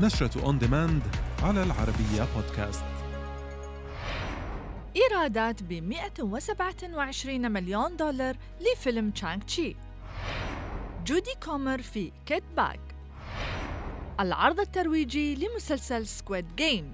نشرة on demand على العربية بودكاست إيرادات ب 127 مليون دولار لفيلم Shang-Chi جودي كومر في Kitbag العرض الترويجي لمسلسل Squid Game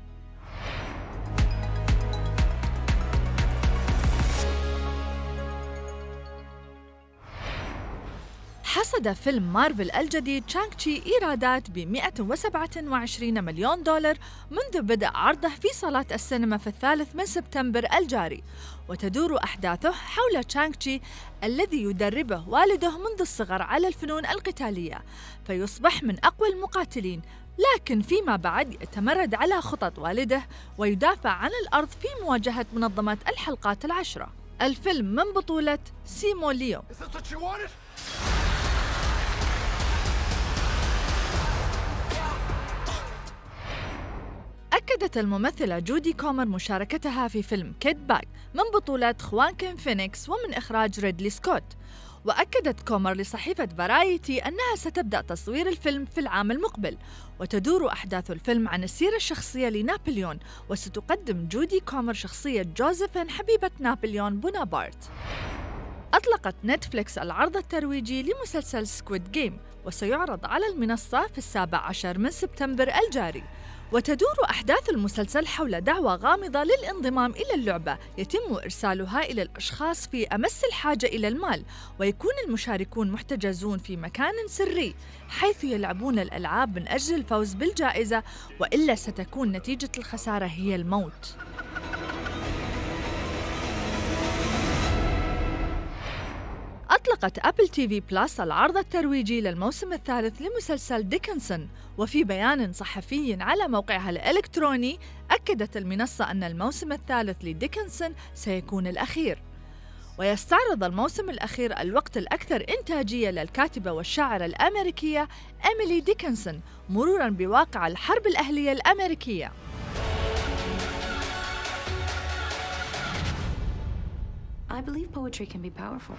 حصد فيلم مارفل الجديد تشانغ تشي إيرادات ب 127 مليون دولار منذ بدء عرضه في صالات السينما في الثالث من سبتمبر الجاري. وتدور أحداثه حول تشانغ تشي الذي يدربه والده منذ الصغر على الفنون القتالية فيصبح من أقوى المقاتلين. لكن فيما بعد يتمرد على خطط والده ويدافع عن الأرض في مواجهة منظمة الحلقات العشرة. الفيلم من بطولة سيمو ليو أكدت الممثلة جودي كومر مشاركتها في فيلم Kitbag من بطولة خواكين فينيكس ومن إخراج ريدلي سكوت. وأكدت كومر لصحيفة Variety أنها ستبدأ تصوير الفيلم في العام المقبل وتدور أحداث الفيلم عن السيرة الشخصية لنابليون وستقدم جودي كومر شخصية جوزيفين حبيبة نابليون بونابرت. أطلقت نتفليكس العرض الترويجي لمسلسل Squid Game وسيعرض على المنصة في السابع عشر من سبتمبر الجاري. وتدور أحداث المسلسل حول دعوة غامضة للانضمام إلى اللعبة يتم إرسالها إلى الأشخاص في أمس الحاجة إلى المال ويكون المشاركون محتجزون في مكان سري حيث يلعبون الألعاب من أجل الفوز بالجائزة وإلا ستكون نتيجة الخسارة هي الموت. أطلقت Apple TV Plus العرض الترويجي للموسم الثالث لمسلسل ديكنسون وفي بيان صحفي على موقعها الإلكتروني أكدت المنصة أن الموسم الثالث لديكنسون سيكون الأخير ويستعرض الموسم الأخير الوقت الأكثر إنتاجية للكاتبة والشاعرة الأمريكية إيميلي ديكنسون مرورا بواقع الحرب الأهلية الأمريكية I believe poetry can be powerful.